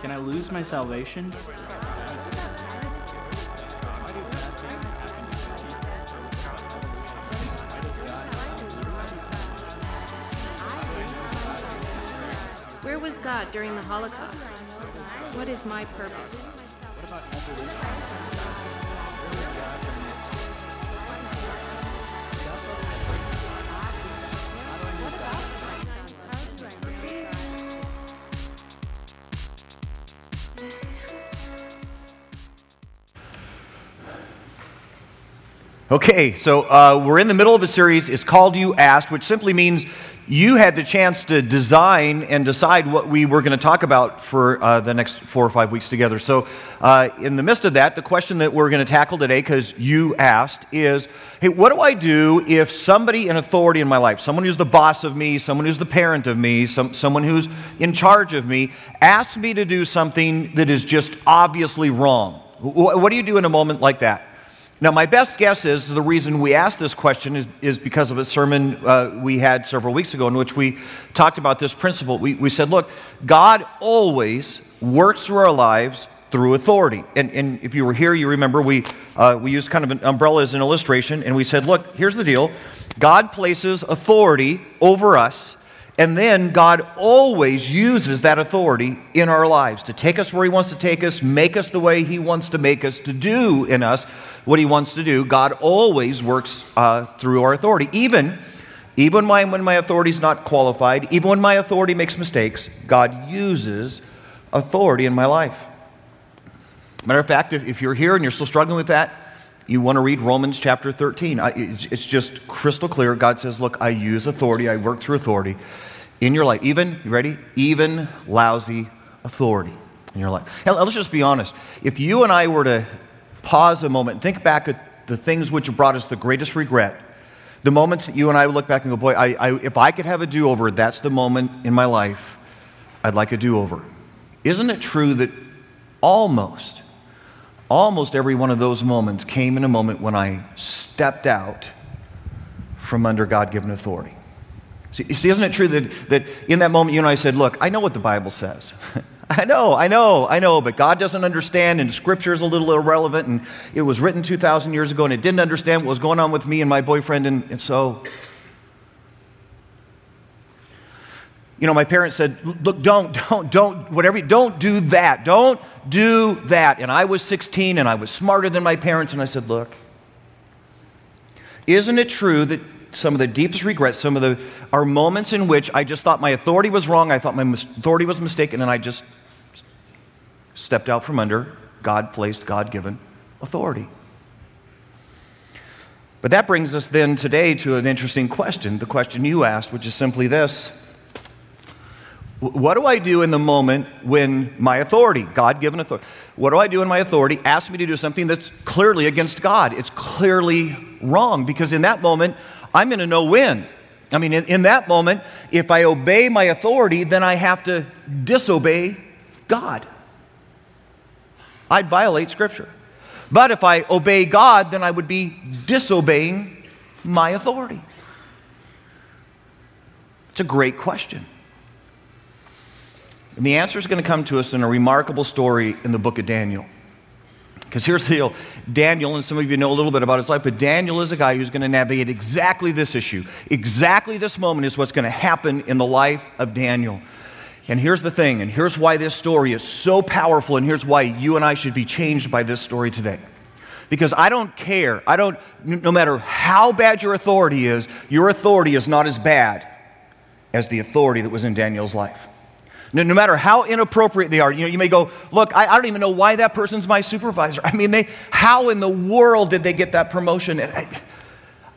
Can I lose my salvation? Where was God during the Holocaust? What is my purpose? Okay, so uh, we're in the middle of a series. It's called You Asked, which simply means you had the chance to design and decide what we were going to talk about for uh, the next four or five weeks together. So, uh, in the midst of that, the question that we're going to tackle today, because you asked, is hey, what do I do if somebody in authority in my life, someone who's the boss of me, someone who's the parent of me, some, someone who's in charge of me, asks me to do something that is just obviously wrong? What do you do in a moment like that? Now, my best guess is the reason we asked this question is, is because of a sermon uh, we had several weeks ago in which we talked about this principle. We, we said, look, God always works through our lives through authority. And, and if you were here, you remember we, uh, we used kind of an umbrella as an illustration, and we said, look, here's the deal God places authority over us and then God always uses that authority in our lives to take us where He wants to take us, make us the way He wants to make us, to do in us what He wants to do. God always works uh, through our authority. Even, even when, when my authority is not qualified, even when my authority makes mistakes, God uses authority in my life. Matter of fact, if, if you're here and you're still struggling with that, you want to read Romans chapter 13. It's just crystal clear. God says, Look, I use authority, I work through authority in your life, even, you ready? Even lousy authority in your life. Now, let's just be honest. If you and I were to pause a moment and think back at the things which brought us the greatest regret, the moments that you and I would look back and go, boy, I, I, if I could have a do over, that's the moment in my life I'd like a do over. Isn't it true that almost, almost every one of those moments came in a moment when I stepped out from under God given authority? See, see, isn't it true that, that in that moment you and I said, Look, I know what the Bible says. I know, I know, I know, but God doesn't understand, and Scripture is a little irrelevant, and it was written 2,000 years ago, and it didn't understand what was going on with me and my boyfriend, and, and so. You know, my parents said, Look, don't, don't, don't, whatever, don't do that. Don't do that. And I was 16 and I was smarter than my parents, and I said, Look, isn't it true that some of the deepest regrets, some of the are moments in which I just thought my authority was wrong, I thought my authority was mistaken, and I just stepped out from under God placed, God given authority. But that brings us then today to an interesting question, the question you asked, which is simply this What do I do in the moment when my authority, God given authority, what do I do in my authority, asks me to do something that's clearly against God? It's clearly wrong because in that moment, I'm going to know when. I mean, in, in, that moment, if I obey my authority, then I have to disobey God. I'd violate Scripture. But if I obey God, then I would be disobeying my authority. It's a great question. And the answer is going to come to us in a remarkable story in the book of Daniel. Because here's the deal Daniel, and some of you know a little bit about his life, but Daniel is a guy who's going to navigate exactly this issue. Exactly this moment is what's going to happen in the life of Daniel. And here's the thing, and here's why this story is so powerful, and here's why you and I should be changed by this story today. Because I don't care, I don't, no matter how bad your authority is, your authority is not as bad as the authority that was in Daniel's life. No, no, matter how inappropriate they are, you know, you may go, look, I, I, don't even know why that person's my supervisor. I mean, they, how in the world did they get that promotion? I,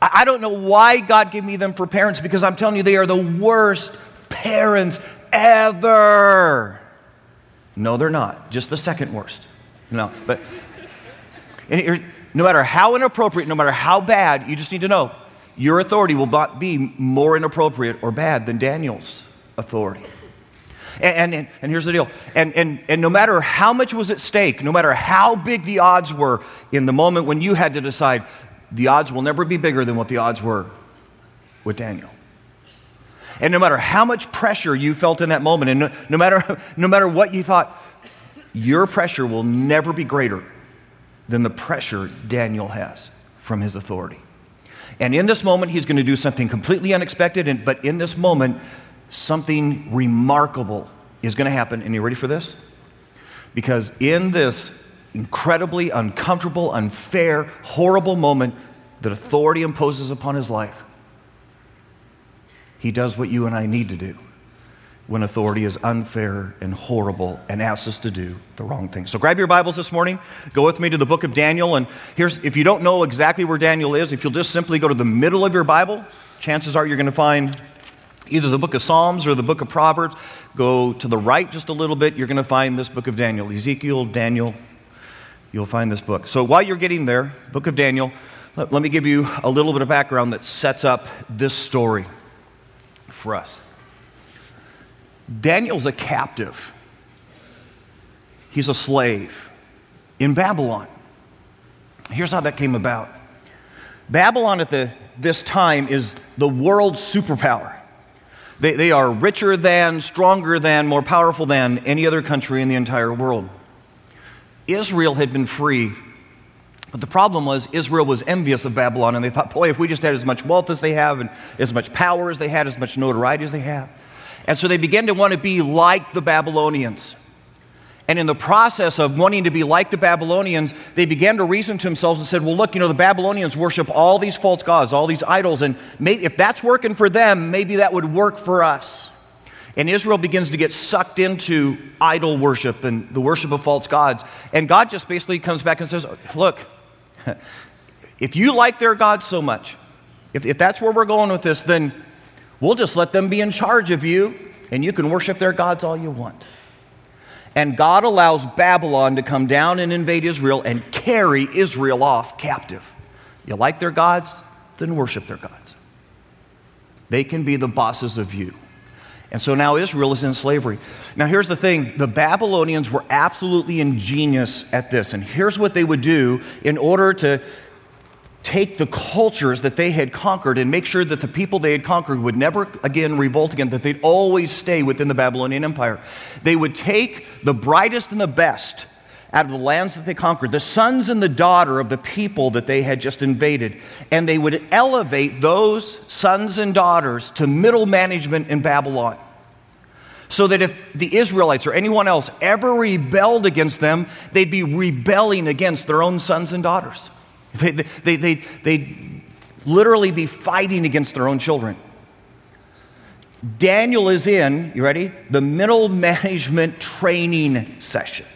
I don't know why God gave me them for parents because I'm telling you, they are the worst parents ever. No, they're not. Just the second worst. No, but no matter how inappropriate, no matter how bad, you just need to know your authority will be more inappropriate or bad than Daniel's authority. And, and, and here's the deal. And, and, and no matter how much was at stake, no matter how big the odds were in the moment when you had to decide, the odds will never be bigger than what the odds were with Daniel. And no matter how much pressure you felt in that moment, and no, no, matter, no matter what you thought, your pressure will never be greater than the pressure Daniel has from his authority. And in this moment, he's going to do something completely unexpected, and, but in this moment, something remarkable is going to happen. And you ready for this? Because in this incredibly uncomfortable, unfair, horrible moment that authority imposes upon his life, he does what you and I need to do when authority is unfair and horrible and asks us to do the wrong thing. So grab your Bibles this morning, go with me to the book of Daniel. And here's, if you don't know exactly where Daniel is, if you'll just simply go to the middle of your Bible, chances are you're going to find either the book of Psalms or the book of Proverbs. Go to the right just a little bit, you're going to find this book of Daniel. Ezekiel, Daniel, you'll find this book. So while you're getting there, book of Daniel, let, let me give you a little bit of background that sets up this story for us. Daniel's a captive, he's a slave in Babylon. Here's how that came about Babylon at the, this time is the world's superpower. They, they are richer than, stronger than, more powerful than any other country in the entire world. Israel had been free, but the problem was Israel was envious of Babylon, and they thought, boy, if we just had as much wealth as they have, and as much power as they had, as much notoriety as they have, and so they began to want to be like the Babylonians. And in the process of wanting to be like the Babylonians, they began to reason to themselves and said, Well, look, you know, the Babylonians worship all these false gods, all these idols, and maybe, if that's working for them, maybe that would work for us. And Israel begins to get sucked into idol worship and the worship of false gods. And God just basically comes back and says, Look, if you like their gods so much, if, if that's where we're going with this, then We'll just let them be in charge of you, and you can worship their gods all you want. And God allows Babylon to come down and invade Israel and carry Israel off captive. You like their gods? Then worship their gods. They can be the bosses of you. And so now Israel is in slavery. Now, here's the thing the Babylonians were absolutely ingenious at this. And here's what they would do in order to take the cultures that they had conquered and make sure that the people they had conquered would never again revolt again, that they'd always stay within the Babylonian Empire. They would take the brightest and the best out of the lands that they conquered, the sons and the daughter of the people that they had just invaded, and they would elevate those sons and daughters to middle management in Babylon. So that if the Israelites or anyone else ever rebelled against them, they'd be rebelling against their own sons and daughters. They, they, they, they'd literally be fighting against their own children. Daniel is in, you ready? The middle management training session.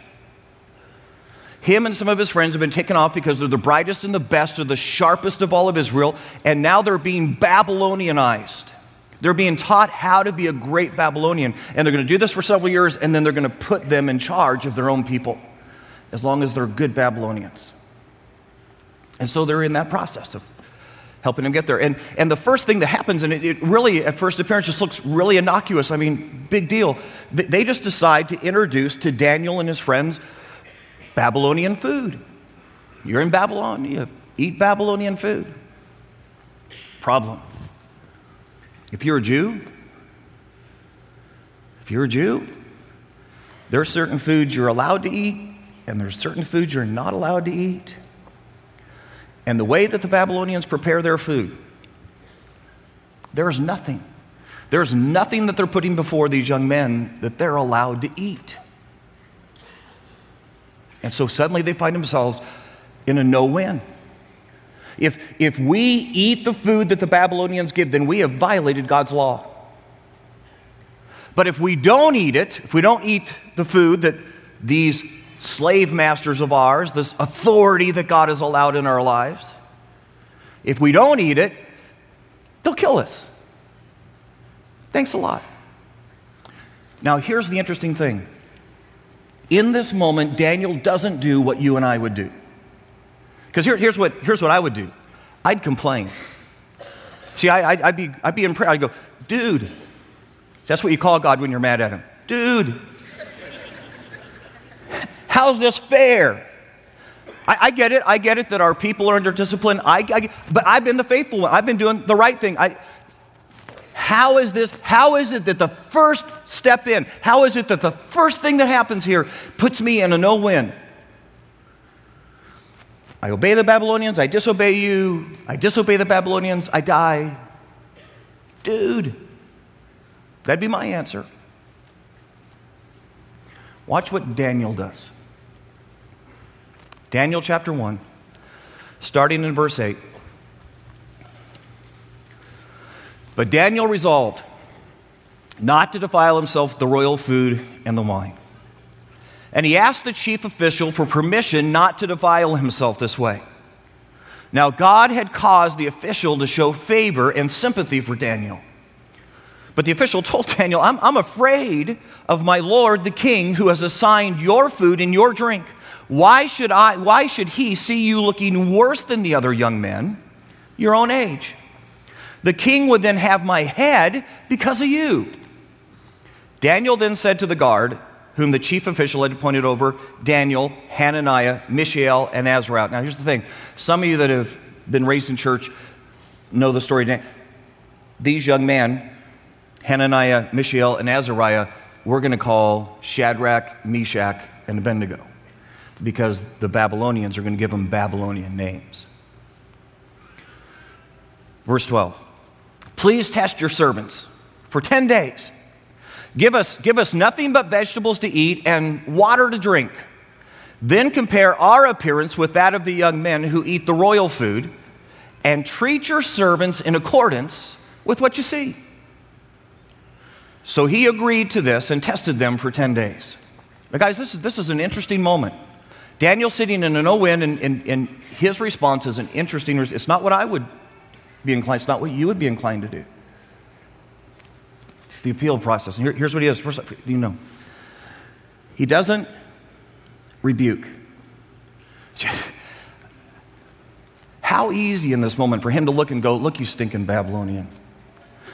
Him and some of his friends have been taken off because they're the brightest and the best, or the sharpest of all of Israel, and now they're being Babylonianized. They're being taught how to be a great Babylonian, and they're going to do this for several years, and then they're going to put them in charge of their own people, as long as they're good Babylonians. And so they're in that process of helping him get there. And, and the first thing that happens, and it, it really, at first appearance, just looks really innocuous. I mean, big deal. They just decide to introduce to Daniel and his friends Babylonian food. You're in Babylon, you eat Babylonian food. Problem. If you're a Jew, if you're a Jew, there are certain foods you're allowed to eat, and there's certain foods you're not allowed to eat and the way that the Babylonians prepare their food, there is nothing. There's nothing that they're putting before these young men that they're allowed to eat. And so suddenly they find themselves in a no win. If, if we eat the food that the Babylonians give, then we have violated God's law. But if we don't eat it, if we don't eat the food that these slave masters of ours, this authority that God has allowed in our lives. If we don't eat it, they'll kill us. Thanks a lot. Now, here's the interesting thing. In this moment, Daniel doesn't do what you and I would do. Because here, here's, what, here's what I would do I'd complain. See, I, would be, I'd be in prayer. I'd go, dude, that's what you call God when you're mad at him. Dude, How's this fair? I, I, get it. I get it that our people are under discipline. I, I, but I've been the faithful one. I've been doing the right thing. I, how is this? How is it that the first step in, how is it that the first thing that happens here puts me in a no win? I obey the Babylonians, I disobey you, I disobey the Babylonians, I die. Dude, that'd be my answer. Watch what Daniel does. Daniel chapter 1, starting in verse 8. But Daniel resolved not to defile himself with the royal food and the wine. And he asked the chief official for permission not to defile himself this way. Now, God had caused the official to show favor and sympathy for Daniel. But the official told Daniel, I'm, I'm afraid of my lord the king who has assigned your food and your drink. Why should, I, why should he see you looking worse than the other young men, your own age? The king would then have my head because of you. Daniel then said to the guard, whom the chief official had appointed over Daniel, Hananiah, Mishael, and Azariah. Now, here's the thing some of you that have been raised in church know the story. These young men, Hananiah, Mishael, and Azariah, we're going to call Shadrach, Meshach, and Abednego because the Babylonians are going to give them Babylonian names. Verse 12 Please test your servants for 10 days Give us, give us nothing but vegetables to eat and water to drink. Then compare our appearance with that of the young men who eat the royal food, and treat your servants in accordance with what you see. So he agreed to this and tested them for 10 days. Now, guys, this is, this is an interesting moment. Daniel sitting in a no win, and, and, and his response is an interesting, it's not what I would be inclined, it's not what you would be inclined to do. It's the appeal process. And here, here's what he does. First, you know, he doesn't rebuke. How easy in this moment for him to look and go, Look, you stinking Babylonian.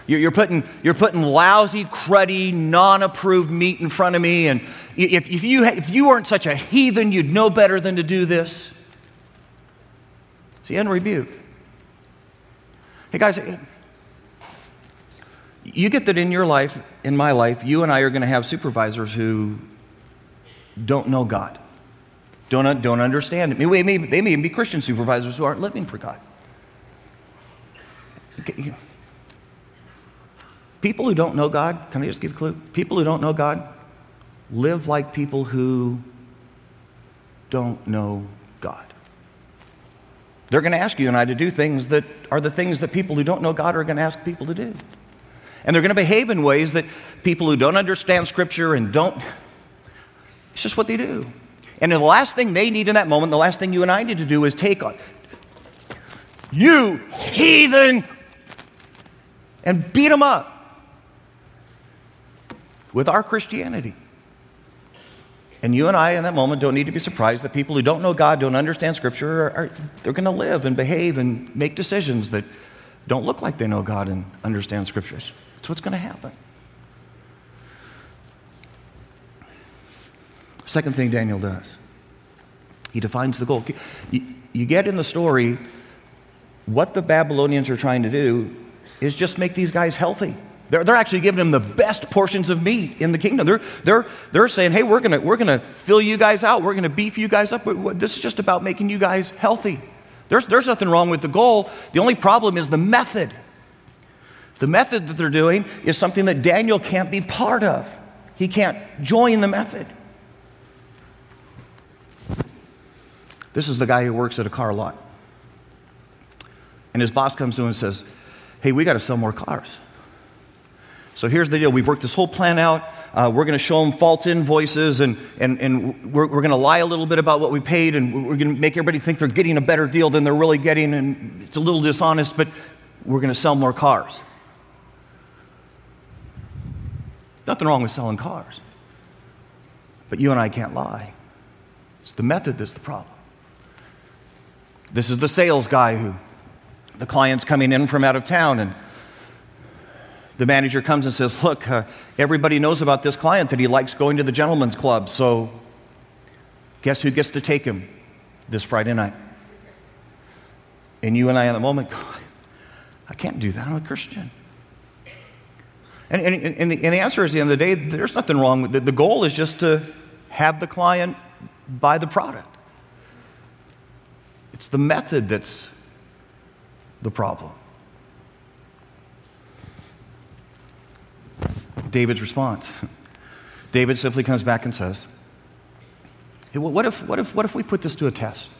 You're putting, you're putting lousy, cruddy, non approved meat in front of me. And if, if, you, if you weren't such a heathen, you'd know better than to do this. See, and rebuke. Hey, guys, eh, you get that in your life, in my life, you and I are going to have supervisors who don't know God, don't, don't understand it. Maybe, maybe, they may even be Christian supervisors who aren't living for God. People who don't know God, can I just give a clue? People who don't know God live like people who don't know God. They're going to ask you and I to do things that are the things that people who don't know God are going to ask people to do. And they're going to behave in ways that people who don't understand Scripture and don't, it's just what they do. And the last thing they need in that moment, the last thing you and I need to do is take on, you heathen, and beat them up with our Christianity. And you and I, in that moment, don't need to be surprised that people who don't know God, don't understand Scripture, are, are they're going to live and behave and make decisions that don't look like they know God and understand Scriptures. That's what's going to happen. Second thing Daniel does, he defines the goal. You, you get in the story, what the Babylonians are trying to do is just make these guys healthy. They're, they're actually giving them the best portions of meat in the kingdom. They're, they're, they're saying, hey, we're going we're gonna fill you guys out. We're going to beef you guys up. This is just about making you guys healthy. There's, there's nothing wrong with the goal. The only problem is the method. The method that they're doing is something that Daniel can't be part of. He can't join the method. This is the guy who works at a car lot. And his boss comes to him and says, Hey, we got to sell more cars. So here's the deal. We've worked this whole plan out. Uh, we're going to show them false invoices and, and, and we're, we're going to lie a little bit about what we paid and we're going to make everybody think they're getting a better deal than they're really getting. And it's a little dishonest, but we're going to sell more cars. Nothing wrong with selling cars. But you and I can't lie. It's the method that's the problem. This is the sales guy who the client's coming in from out of town and the manager comes and says, Look, uh, everybody knows about this client that he likes going to the gentleman's club, so guess who gets to take him this Friday night? And you and I, in the moment, go, I can't do that. I'm a Christian. And, and, and, the, and the answer is, at the end of the day, there's nothing wrong with it. The goal is just to have the client buy the product. It's the method that's the problem. David's response. David simply comes back and says, hey, what, if, what, if, what if we put this to a test?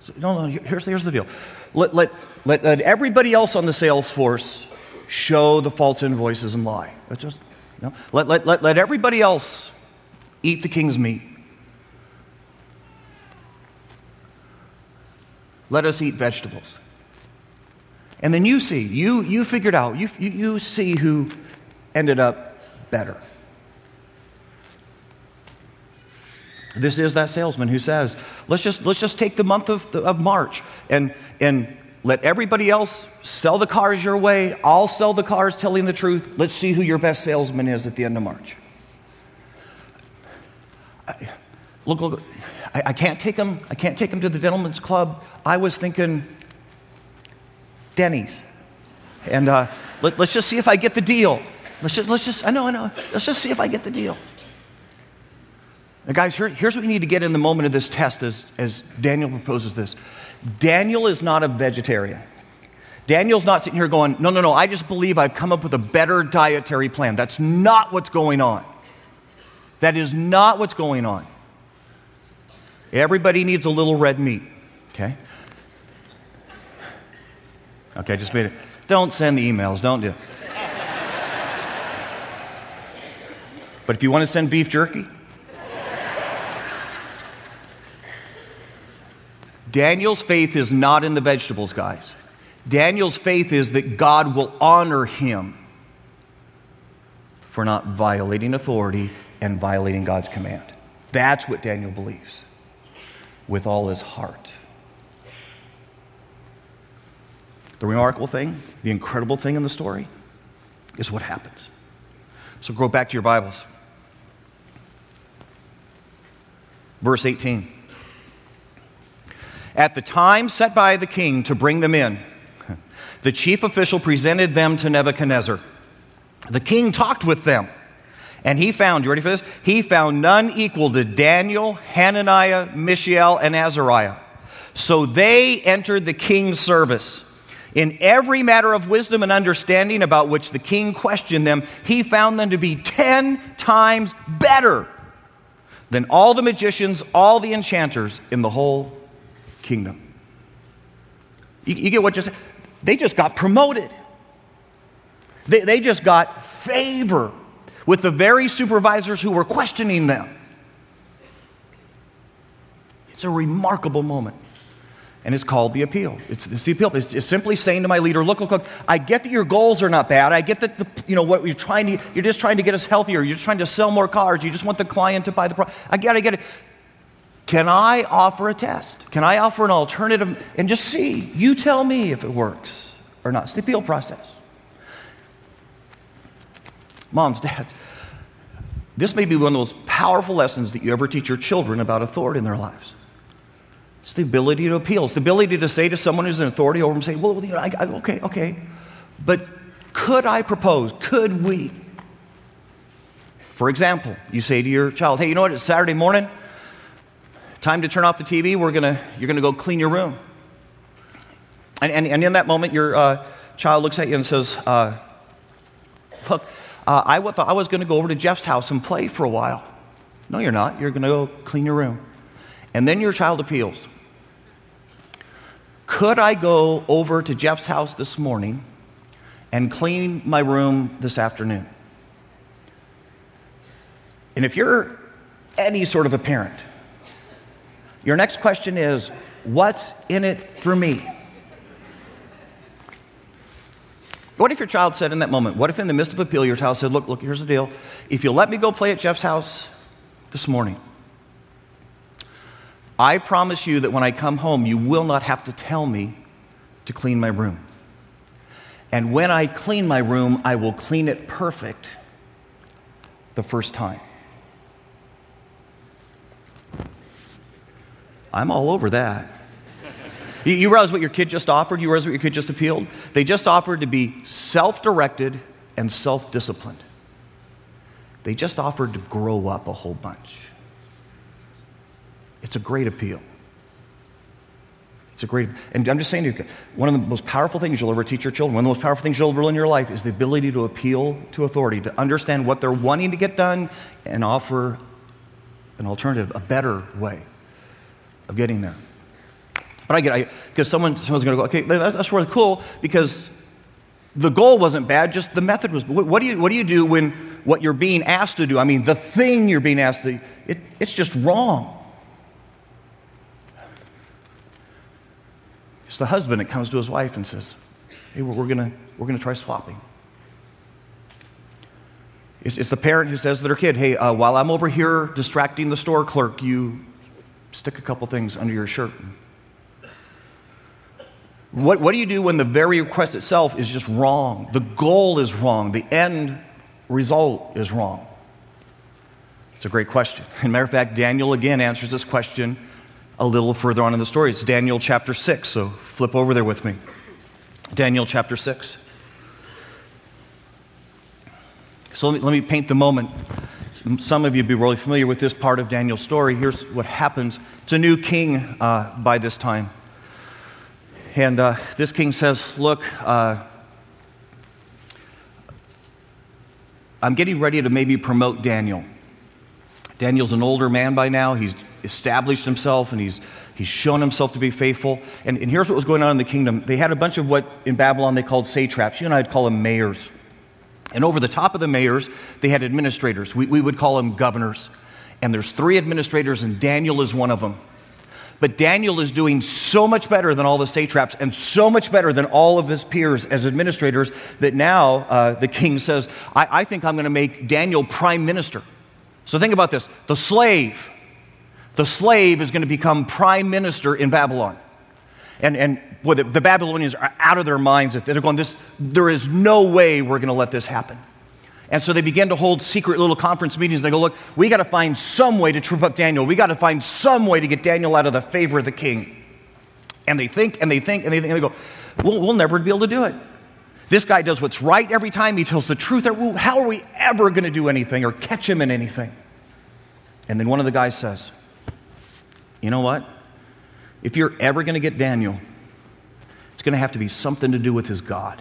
So, no, no, here's, here's the deal. Let, let, let, let everybody else on the sales force show the false invoices and lie. Let's just, you know, let, let, let, let everybody else eat the king's meat. Let us eat vegetables. And then you see, you, you figured out, you, you, you see who ended up better. This is that salesman who says, let's just, let's just take the month of, the, of March and, and let everybody else sell the cars your way. I'll sell the cars telling the truth. Let's see who your best salesman is at the end of March. I, look, look, I, I, can't take him, I can't take him to the gentleman's club. I was thinking Denny's. And uh, let, let's just see if I get the deal. Let's just, let's just, I know, I know. Let's just see if I get the deal. Now, guys, here, here's what you need to get in the moment of this test as, as Daniel proposes this. Daniel is not a vegetarian. Daniel's not sitting here going, no, no, no, I just believe I've come up with a better dietary plan. That's not what's going on. That is not what's going on. Everybody needs a little red meat, okay? Okay, just made it. Don't send the emails, don't do it. But if you want to send beef jerky, Daniel's faith is not in the vegetables, guys. Daniel's faith is that God will honor him for not violating authority and violating God's command. That's what Daniel believes with all his heart. The remarkable thing, the incredible thing in the story, is what happens. So go back to your Bibles. Verse 18. At the time set by the king to bring them in, the chief official presented them to Nebuchadnezzar. The king talked with them, and he found, you ready for this? He found none equal to Daniel, Hananiah, Mishael, and Azariah. So they entered the king's service. In every matter of wisdom and understanding about which the king questioned them, he found them to be ten times better than all the magicians, all the enchanters in the whole kingdom. You, you get what just they just got promoted. They, they just got favor with the very supervisors who were questioning them. It's a remarkable moment. And it's called the appeal. It's, it's the appeal. It's, it's, simply saying to my leader, look, look, look, I get that your goals are not bad. I get that the, you know what you're trying to, you're just trying to get us healthier. You're just trying to sell more cars. You just want the client to buy the product. I get it, I get it. Can I offer a test? Can I offer an alternative and just see? You tell me if it works or not. It's the appeal process. Moms, dads, this may be one of those powerful lessons that you ever teach your children about authority in their lives. It's the ability to appeal. It's the ability to say to someone who's an authority over them, say, well, you know, I, I, okay, okay. But could I propose? Could we? For example, you say to your child, hey, you know what? It's Saturday morning. Time to turn off the TV. We're gonna, you're going to go clean your room. And, and, and in that moment, your uh, child looks at you and says, uh, Look, uh, I, w- I was going to go over to Jeff's house and play for a while. No, you're not. You're going to go clean your room. And then your child appeals. Could I go over to Jeff's house this morning and clean my room this afternoon? And if you're any sort of a parent, your next question is What's in it for me? What if your child said in that moment, what if in the midst of appeal your child said, Look, look, here's the deal. If you'll let me go play at Jeff's house this morning, I promise you that when I come home, you will not have to tell me to clean my room. And when I clean my room, I will clean it perfect the first time. I'm all over that. You, you realize what your kid just offered? You realize what your kid just appealed? They just offered to be self directed, and self disciplined. They just offered to grow up a whole bunch. It's a great appeal. It's a great, and I'm just saying to you, one of the most powerful things you'll ever teach your children, one of the most powerful things you'll ever learn in your life is the ability to appeal to authority, to understand what they're wanting to get done and offer an alternative, a better way of getting there. But I get because someone, someone's going to go, okay, that's really cool because the goal wasn't bad, just the method was. What, what, do you, what do you do when what you're being asked to do, I mean, the thing you're being asked to, it, it's just wrong? It's the husband that comes to his wife and says, Hey, we're, going we're gonna try swapping. It's, it's, the parent who says to their kid, Hey, uh, while I'm over here distracting the store clerk, you stick a couple things under your shirt. What, what do you do when the very request itself is just wrong? The goal is wrong, the end result is wrong. It's a great question. As a matter of fact, Daniel again answers this question a little further on in the story. It's Daniel chapter 6, so flip over there with me. Daniel chapter 6. So let me, let me paint the moment. Some of you be really familiar with this part of Daniel's story. Here's what happens it's a new king uh, by this time. And uh, this king says, Look, uh, I'm getting ready to maybe promote Daniel. Daniel's an older man by now. He's established himself and he's, he's shown himself to be faithful. And, and here's what was going on in the kingdom they had a bunch of what in Babylon they called satraps. You and I would call them mayors. And over the top of the mayors, they had administrators. We, we would call them governors. And there's three administrators, and Daniel is one of them. But Daniel is doing so much better than all the satraps and so much better than all of his peers as administrators that now uh, the king says, I, I think I'm going to make Daniel prime minister. So think about this the slave the slave is going to become prime minister in Babylon. And, and boy, the, the Babylonians are out of their minds. They're going, this, there is no way we're going to let this happen. And so they begin to hold secret little conference meetings. They go, look, we got to find some way to trip up Daniel. We got to find some way to get Daniel out of the favor of the king. And they think and they think and they think and they go, we'll, we'll never be able to do it. This guy does what's right every time. He tells the truth. How are we ever going to do anything or catch him in anything? And then one of the guys says, you know what? If you're ever going to get Daniel, it's going to have to be something to do with his God.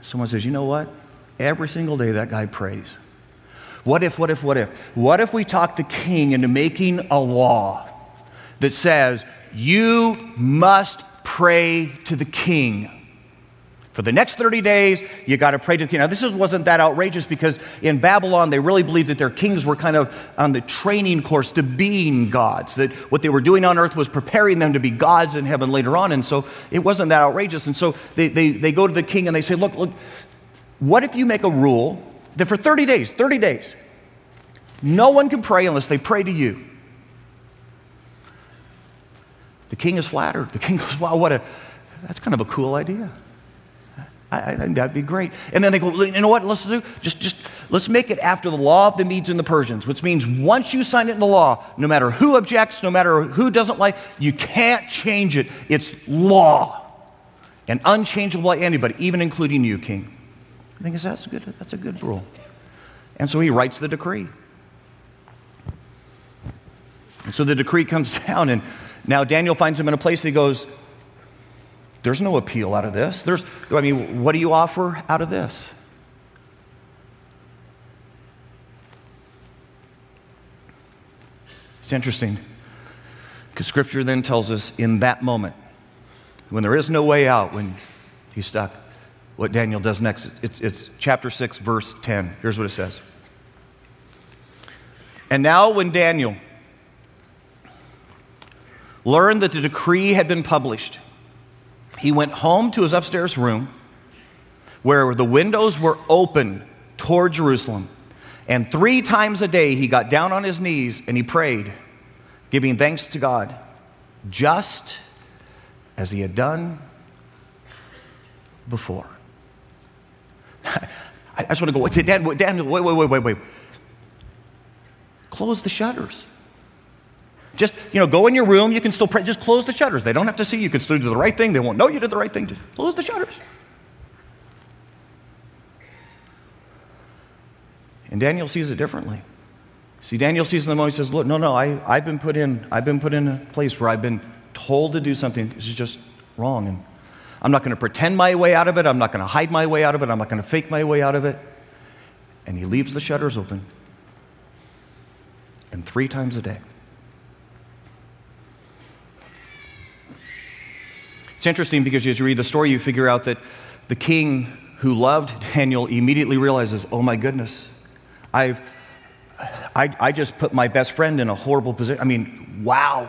Someone says, you know what? Every single day that guy prays. What if, what if, what if? What if we talk the king into making a law that says you must pray to the king? For the next 30 days, you got to pray to the king. Now, this wasn't that outrageous because in Babylon, they really believed that their kings were kind of on the training course to being gods, that what they were doing on earth was preparing them to be gods in heaven later on. And so it wasn't that outrageous. And so they, they, they go to the king and they say, Look, look, what if you make a rule that for 30 days, 30 days, no one can pray unless they pray to you? The king is flattered. The king goes, Wow, what a, that's kind of a cool idea. I, I, think that'd be great. And then they go, you know what? Let's do just just let's make it after the law of the Medes and the Persians, which means once you sign it in the law, no matter who objects, no matter who doesn't like, you can't change it. It's law and unchangeable by anybody, even including you, King. I think that's a good that's a good rule. And so he writes the decree. And so the decree comes down, and now Daniel finds him in a place that he goes, there's no appeal out of this. There's, I mean, what do you offer out of this? It's interesting because Scripture then tells us in that moment, when there is no way out, when he's stuck, what Daniel does next. It's, it's chapter 6, verse 10. Here's what it says. And now, when Daniel learned that the decree had been published, he went home to his upstairs room where the windows were open toward Jerusalem. And three times a day he got down on his knees and he prayed, giving thanks to God, just as he had done before. I just want to go, Dan, Dan, wait, wait, wait, wait, wait. Close the shutters. Just, you know, go in your room. You can still pray. Just close the shutters. They don't have to see you. You can still do the right thing. They won't know you did the right thing. Just close the shutters. And Daniel sees it differently. See, Daniel sees in the moment, he says, Look, no, no, I, I've, been put in, I've been put in a place where I've been told to do something. This is just wrong. And I'm not going to pretend my way out of it. I'm not going to hide my way out of it. I'm not going to fake my way out of it. And he leaves the shutters open. And three times a day. It's interesting because as you read the story, you figure out that the king who loved Daniel immediately realizes, oh my goodness, I've, I, I just put my best friend in a horrible position. I mean, wow.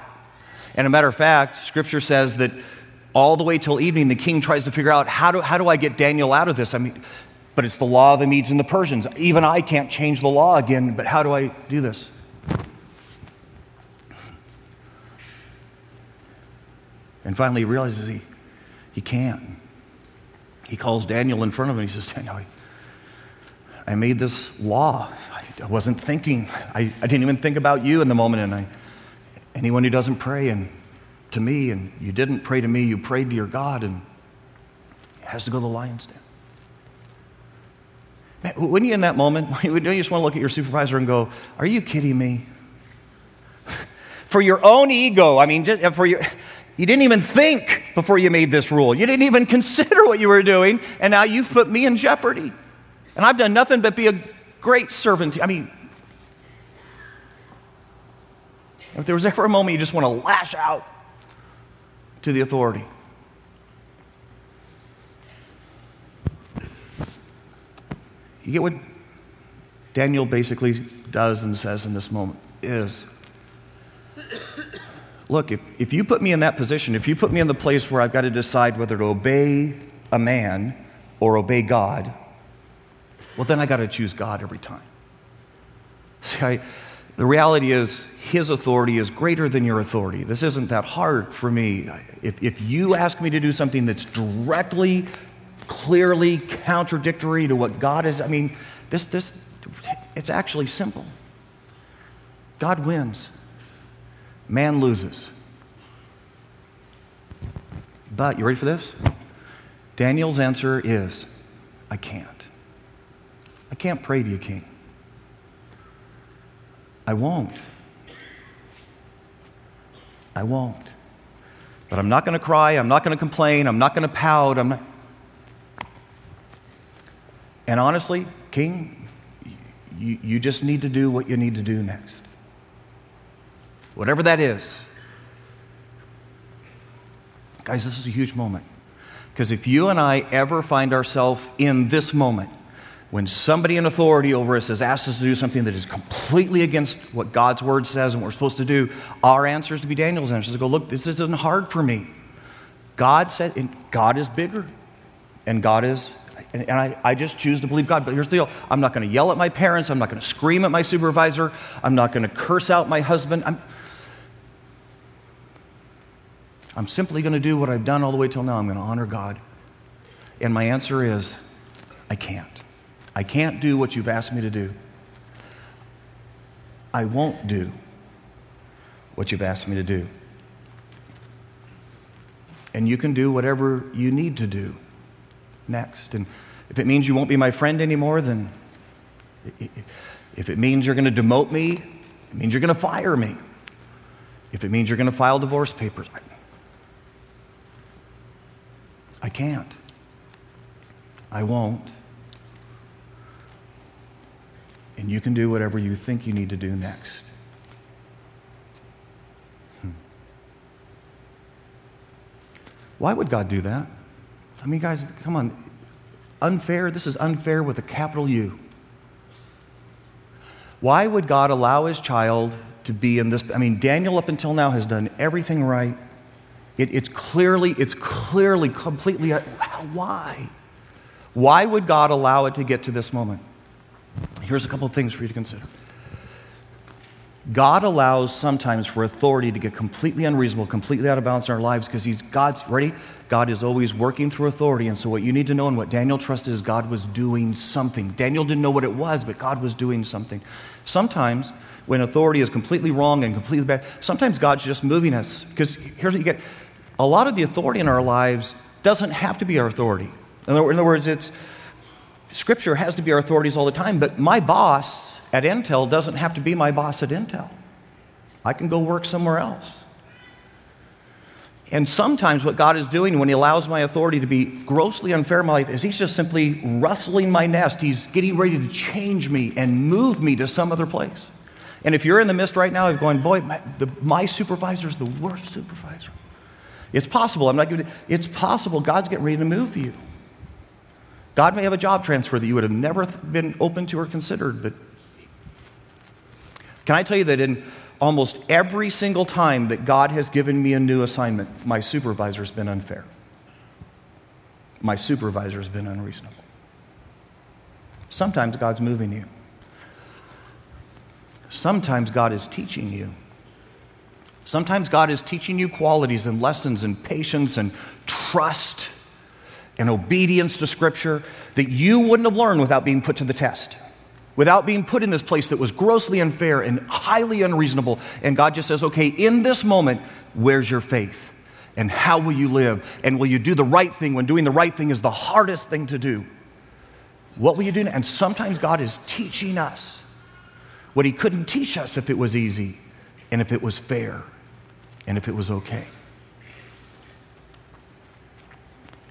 And a matter of fact, scripture says that all the way till evening, the king tries to figure out how do, how do I get Daniel out of this? I mean, but it's the law of the Medes and the Persians. Even I can't change the law again, but how do I do this? And finally, he realizes he, he can't. He calls Daniel in front of him. He says, Daniel, I made this law. I wasn't thinking. I, I didn't even think about you in the moment. And I, anyone who doesn't pray and to me, and you didn't pray to me, you prayed to your God, and has to go to the lion's den. Man, wouldn't you in that moment, wouldn't you just want to look at your supervisor and go, Are you kidding me? for your own ego, I mean, uh, for your, you didn't even think before you made this rule. You didn't even consider what you were doing, and now you've put me in jeopardy. And I've done nothing but be a great servant. I mean, if there was ever a moment you just want to lash out to the authority, you get what Daniel basically does and says in this moment is look, if, if you put me in that position, if you put me in the place where I've got to decide whether to obey a man or obey God, well, then I got to choose God every time. See, I, the reality is, His authority is greater than your authority. This isn't that hard for me. If, if you ask me to do something that's directly, clearly contradictory to what God is, I mean, this, this, it's actually simple. God wins, man loses. But, you ready for this? Daniel's answer is, I can't. I can't pray to you, King. I won't. I won't. But I'm not going to cry. I'm not going to complain. I'm not going to pout. I'm not. And honestly, King, you, you just need to do what you need to do next. Whatever that is. Guys, this is a huge moment. Because if you and I ever find ourselves in this moment, when somebody in authority over us has asked us to do something that is completely against what God's word says and what we're supposed to do, our answer is to be Daniel's answer is to go, look, this isn't hard for me. God said, and God is bigger, and God is, and, and I, I just choose to believe God. But here's the deal I'm not going to yell at my parents, I'm not going to scream at my supervisor, I'm not going to curse out my husband. I'm, I'm simply going to do what I've done all the way till now. I'm going to honor God. And my answer is, I can't. I can't do what you've asked me to do. I won't do what you've asked me to do. And you can do whatever you need to do next. And if it means you won't be my friend anymore, then if it means you're going to demote me, it means you're going to fire me. If it means you're going to file divorce papers, I, can't. I won't. and you can do whatever you think you need to do next. Hmm. Why would God do that? I mean, guys, come on. Unfair, this is unfair with a capital U. Why would God allow his child to be in this? I mean, Daniel up until now has done everything right. It, it's clearly, it's clearly completely, uh, why? Why would God allow it to get to this moment? Here's a couple of things for you to consider. God allows sometimes for authority to get completely unreasonable, completely out of balance in our lives because He's God's ready. God is always working through authority. And so, what you need to know and what Daniel trusted is God was doing something. Daniel didn't know what it was, but God was doing something. Sometimes, when authority is completely wrong and completely bad, sometimes God's just moving us. Because here's what you get a lot of the authority in our lives doesn't have to be our authority. In other words, it's Scripture has to be our authorities all the time, but my boss at Intel doesn't have to be my boss at Intel. I can go work somewhere else. And sometimes what God is doing when He allows my authority to be grossly unfair in my life is He's just simply rustling my nest. He's getting ready to change me and move me to some other place. And if you're in the midst right now of going, boy, my, the, my supervisor is the worst supervisor. It's possible. I'm not giving. It's possible God's getting ready to move you. God may have a job transfer that you would have never been open to or considered, but can I tell you that in almost every single time that God has given me a new assignment, my supervisor has been unfair. My supervisor has been unreasonable. Sometimes God's moving you. Sometimes God is teaching you. Sometimes God is teaching you qualities and lessons and patience and trust and obedience to Scripture that you wouldn't have learned without being put to the test without being put in this place that was grossly unfair and highly unreasonable. And God just says, okay, in this moment, where's your faith? And how will you live? And will you do the right thing when doing the right thing is the hardest thing to do? What will you do? And sometimes God is teaching us what He couldn't teach us if it was easy and if it was fair and if it was okay.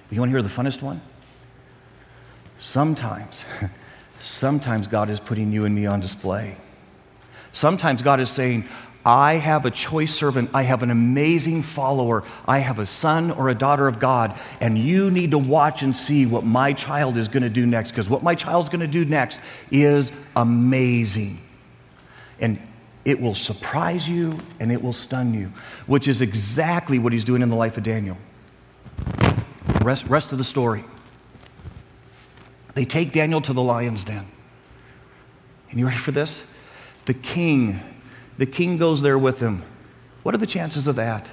You want to hear the funnest one? Sometimes Sometimes God is putting you and me on display. Sometimes God is saying, I have a choice servant. I have an amazing follower. I have a son or a daughter of God, and you need to watch and see what my child is going to do next, because what my child's going to do next is amazing. And it will surprise you and it will stun you, which is exactly what he's doing in the life of Daniel. Rest, rest of the story. They take Daniel to the lion's den. And you ready for this? The king, the king goes there with him. What are the chances of that?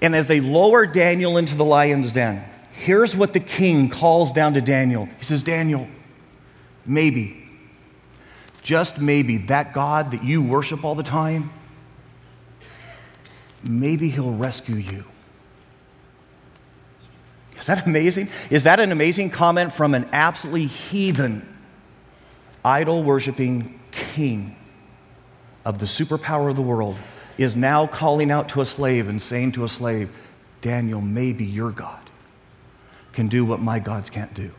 And as they lower Daniel into the lion's den, here's what the king calls down to Daniel. He says, Daniel, maybe, just maybe, that God that you worship all the time, maybe he'll rescue you. Is that amazing? Is that an amazing comment from an absolutely heathen, idol worshiping king of the superpower of the world? Is now calling out to a slave and saying to a slave, Daniel, maybe your God can do what my gods can't do.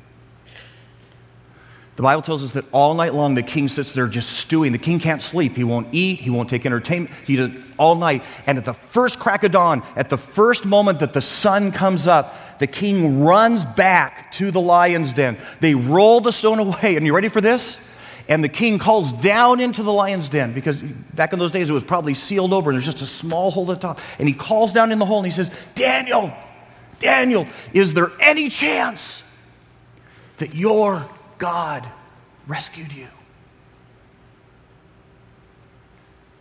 The Bible tells us that all night long the king sits there just stewing. The king can't sleep. He won't eat. He won't take entertainment. He does all night. And at the first crack of dawn, at the first moment that the sun comes up, the king runs back to the lion's den. They roll the stone away. And you ready for this? And the king calls down into the lion's den because back in those days it was probably sealed over and there's just a small hole at the top. And he calls down in the hole and he says, Daniel, Daniel, is there any chance that your God rescued you.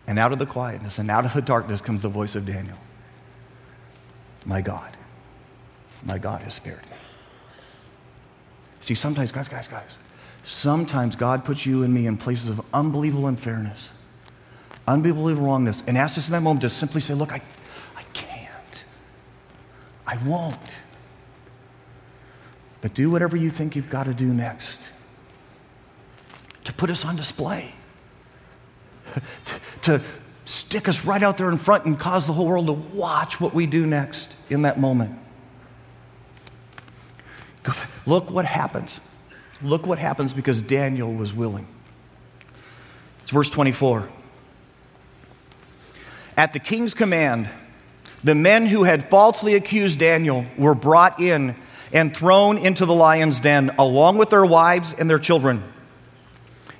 And out of the quietness and out of the darkness comes the voice of Daniel My God, my God has spared me. See, sometimes, guys, guys, guys, sometimes God puts you and me in places of unbelievable unfairness, unbelievable wrongness, and asks us in that moment to simply say, Look, I, I can't. I won't. But do whatever you think you've got to do next to put us on display, to stick us right out there in front and cause the whole world to watch what we do next in that moment. Look what happens. Look what happens because Daniel was willing. It's verse 24. At the king's command, the men who had falsely accused Daniel were brought in and thrown into the lion's den along with their wives and their children.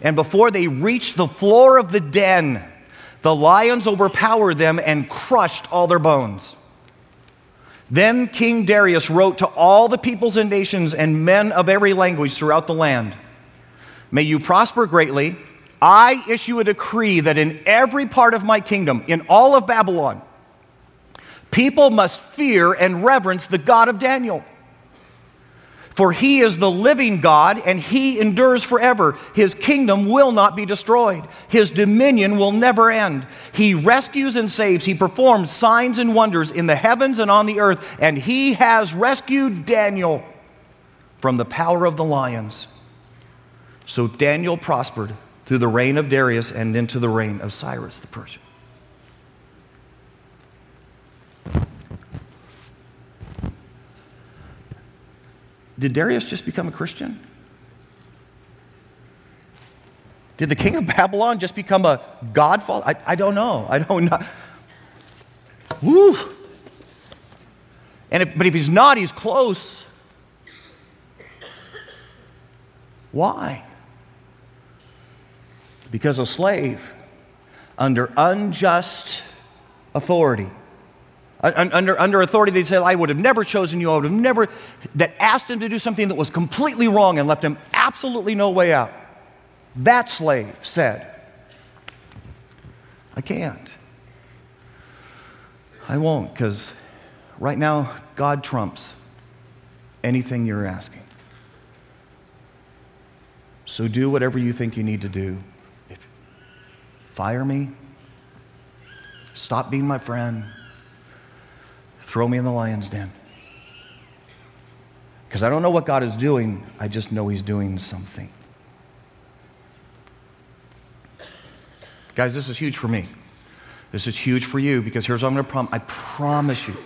And before they reached the floor of the den, the lions overpowered them and crushed all their bones. Then King Darius wrote to all the peoples and nations and men of every language throughout the land May you prosper greatly. I issue a decree that in every part of my kingdom, in all of Babylon, people must fear and reverence the God of Daniel for he is the living God and he endures forever. His kingdom will not be destroyed, his dominion will never end. He rescues and saves, he performs signs and wonders in the heavens and on the earth, and he has rescued Daniel from the power of the lions. So Daniel prospered through the reign of Darius and into the reign of Cyrus the Persian. Did Darius just become a Christian? Did the king of Babylon just become a godfather? I, I don't know. I don't know. Woo. And if, but if he's not, he's close. Why? Because a slave under unjust authority, under, under authority, they'd say, I would have never chosen you, I would have never, that asked him to do something that was completely wrong and left him absolutely no way out. That slave said, I can't. I won't, because right now, God trumps anything you're asking. So do whatever you think you need to do. If, fire me, stop being my friend, throw me in the lion's den. Because I don't know what God is doing, I just know He's doing something. Guys, this is huge for me. This is huge for you because here's what I'm going to promise. I promise you,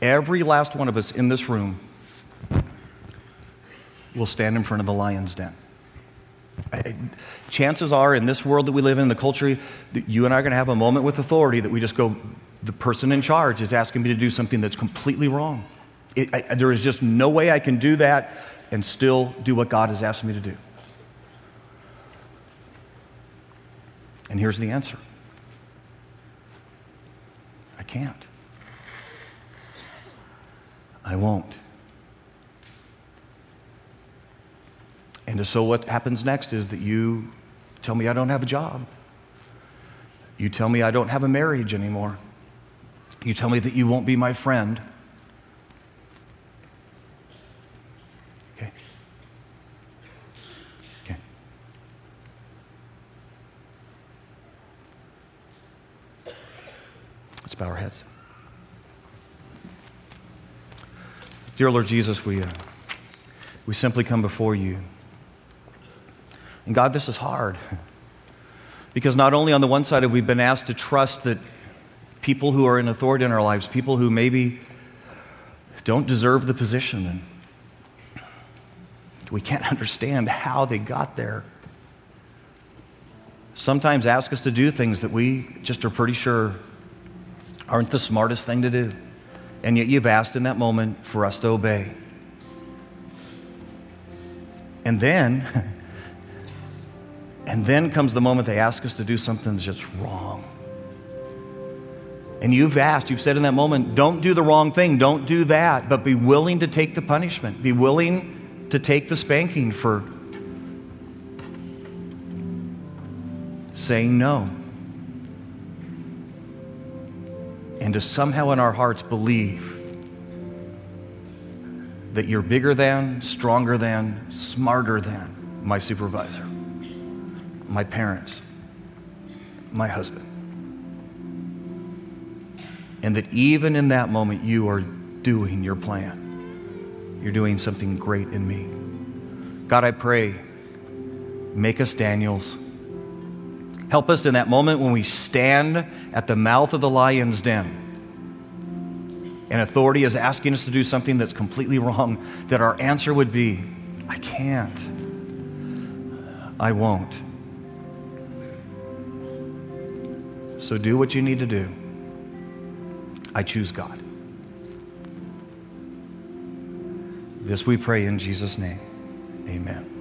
every last one of us in this room will stand in front of the lion's den. I, chances are, in this world that we live in, the culture, that you and I are going to have a moment with authority that we just go, the person in charge is asking me to do something that's completely wrong. It, I, there is just no way I can do that and still do what God has asked me to do. And here's the answer I can't. I won't. And so what happens next is that you tell me I don't have a job. You tell me I don't have a marriage anymore. You tell me that you won't be my friend. Okay. Okay. Let's bow our heads. Dear Lord Jesus, we, uh, we simply come before you. And God, this is hard. Because not only on the one side have we been asked to trust that people who are in authority in our lives, people who maybe don't deserve the position, and we can't understand how they got there. Sometimes ask us to do things that we just are pretty sure aren't the smartest thing to do. And yet you've asked in that moment for us to obey. And then, and then comes the moment they ask us to do something that's just wrong. And you've asked, you've said in that moment, don't do the wrong thing, don't do that, but be willing to take the punishment, be willing to take the spanking for saying no. And to somehow in our hearts believe that you're bigger than, stronger than, smarter than my supervisor, my parents, my husband. And that even in that moment, you are doing your plan. You're doing something great in me. God, I pray, make us Daniels. Help us in that moment when we stand at the mouth of the lion's den and authority is asking us to do something that's completely wrong, that our answer would be, I can't. I won't. So do what you need to do. I choose God. This we pray in Jesus' name. Amen.